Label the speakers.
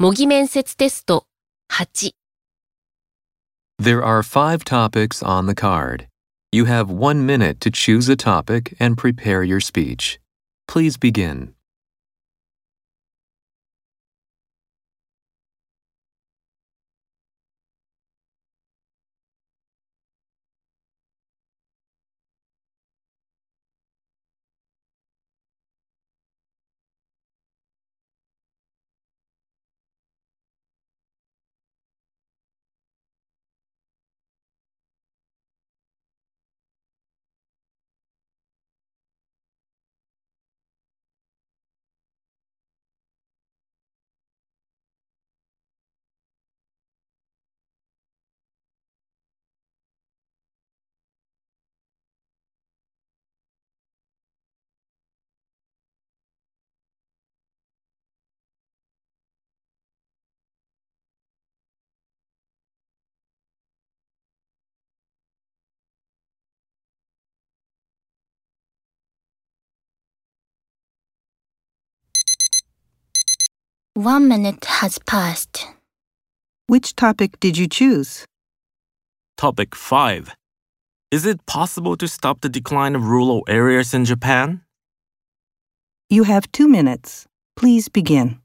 Speaker 1: 模擬面接テスト8
Speaker 2: There are five topics on the card. You have one minute to choose a topic and prepare your speech. Please begin.
Speaker 3: 1 minute has passed.
Speaker 4: Which topic did you choose?
Speaker 5: Topic 5. Is it possible to stop the decline of rural areas in Japan?
Speaker 4: You have two minutes. Please begin.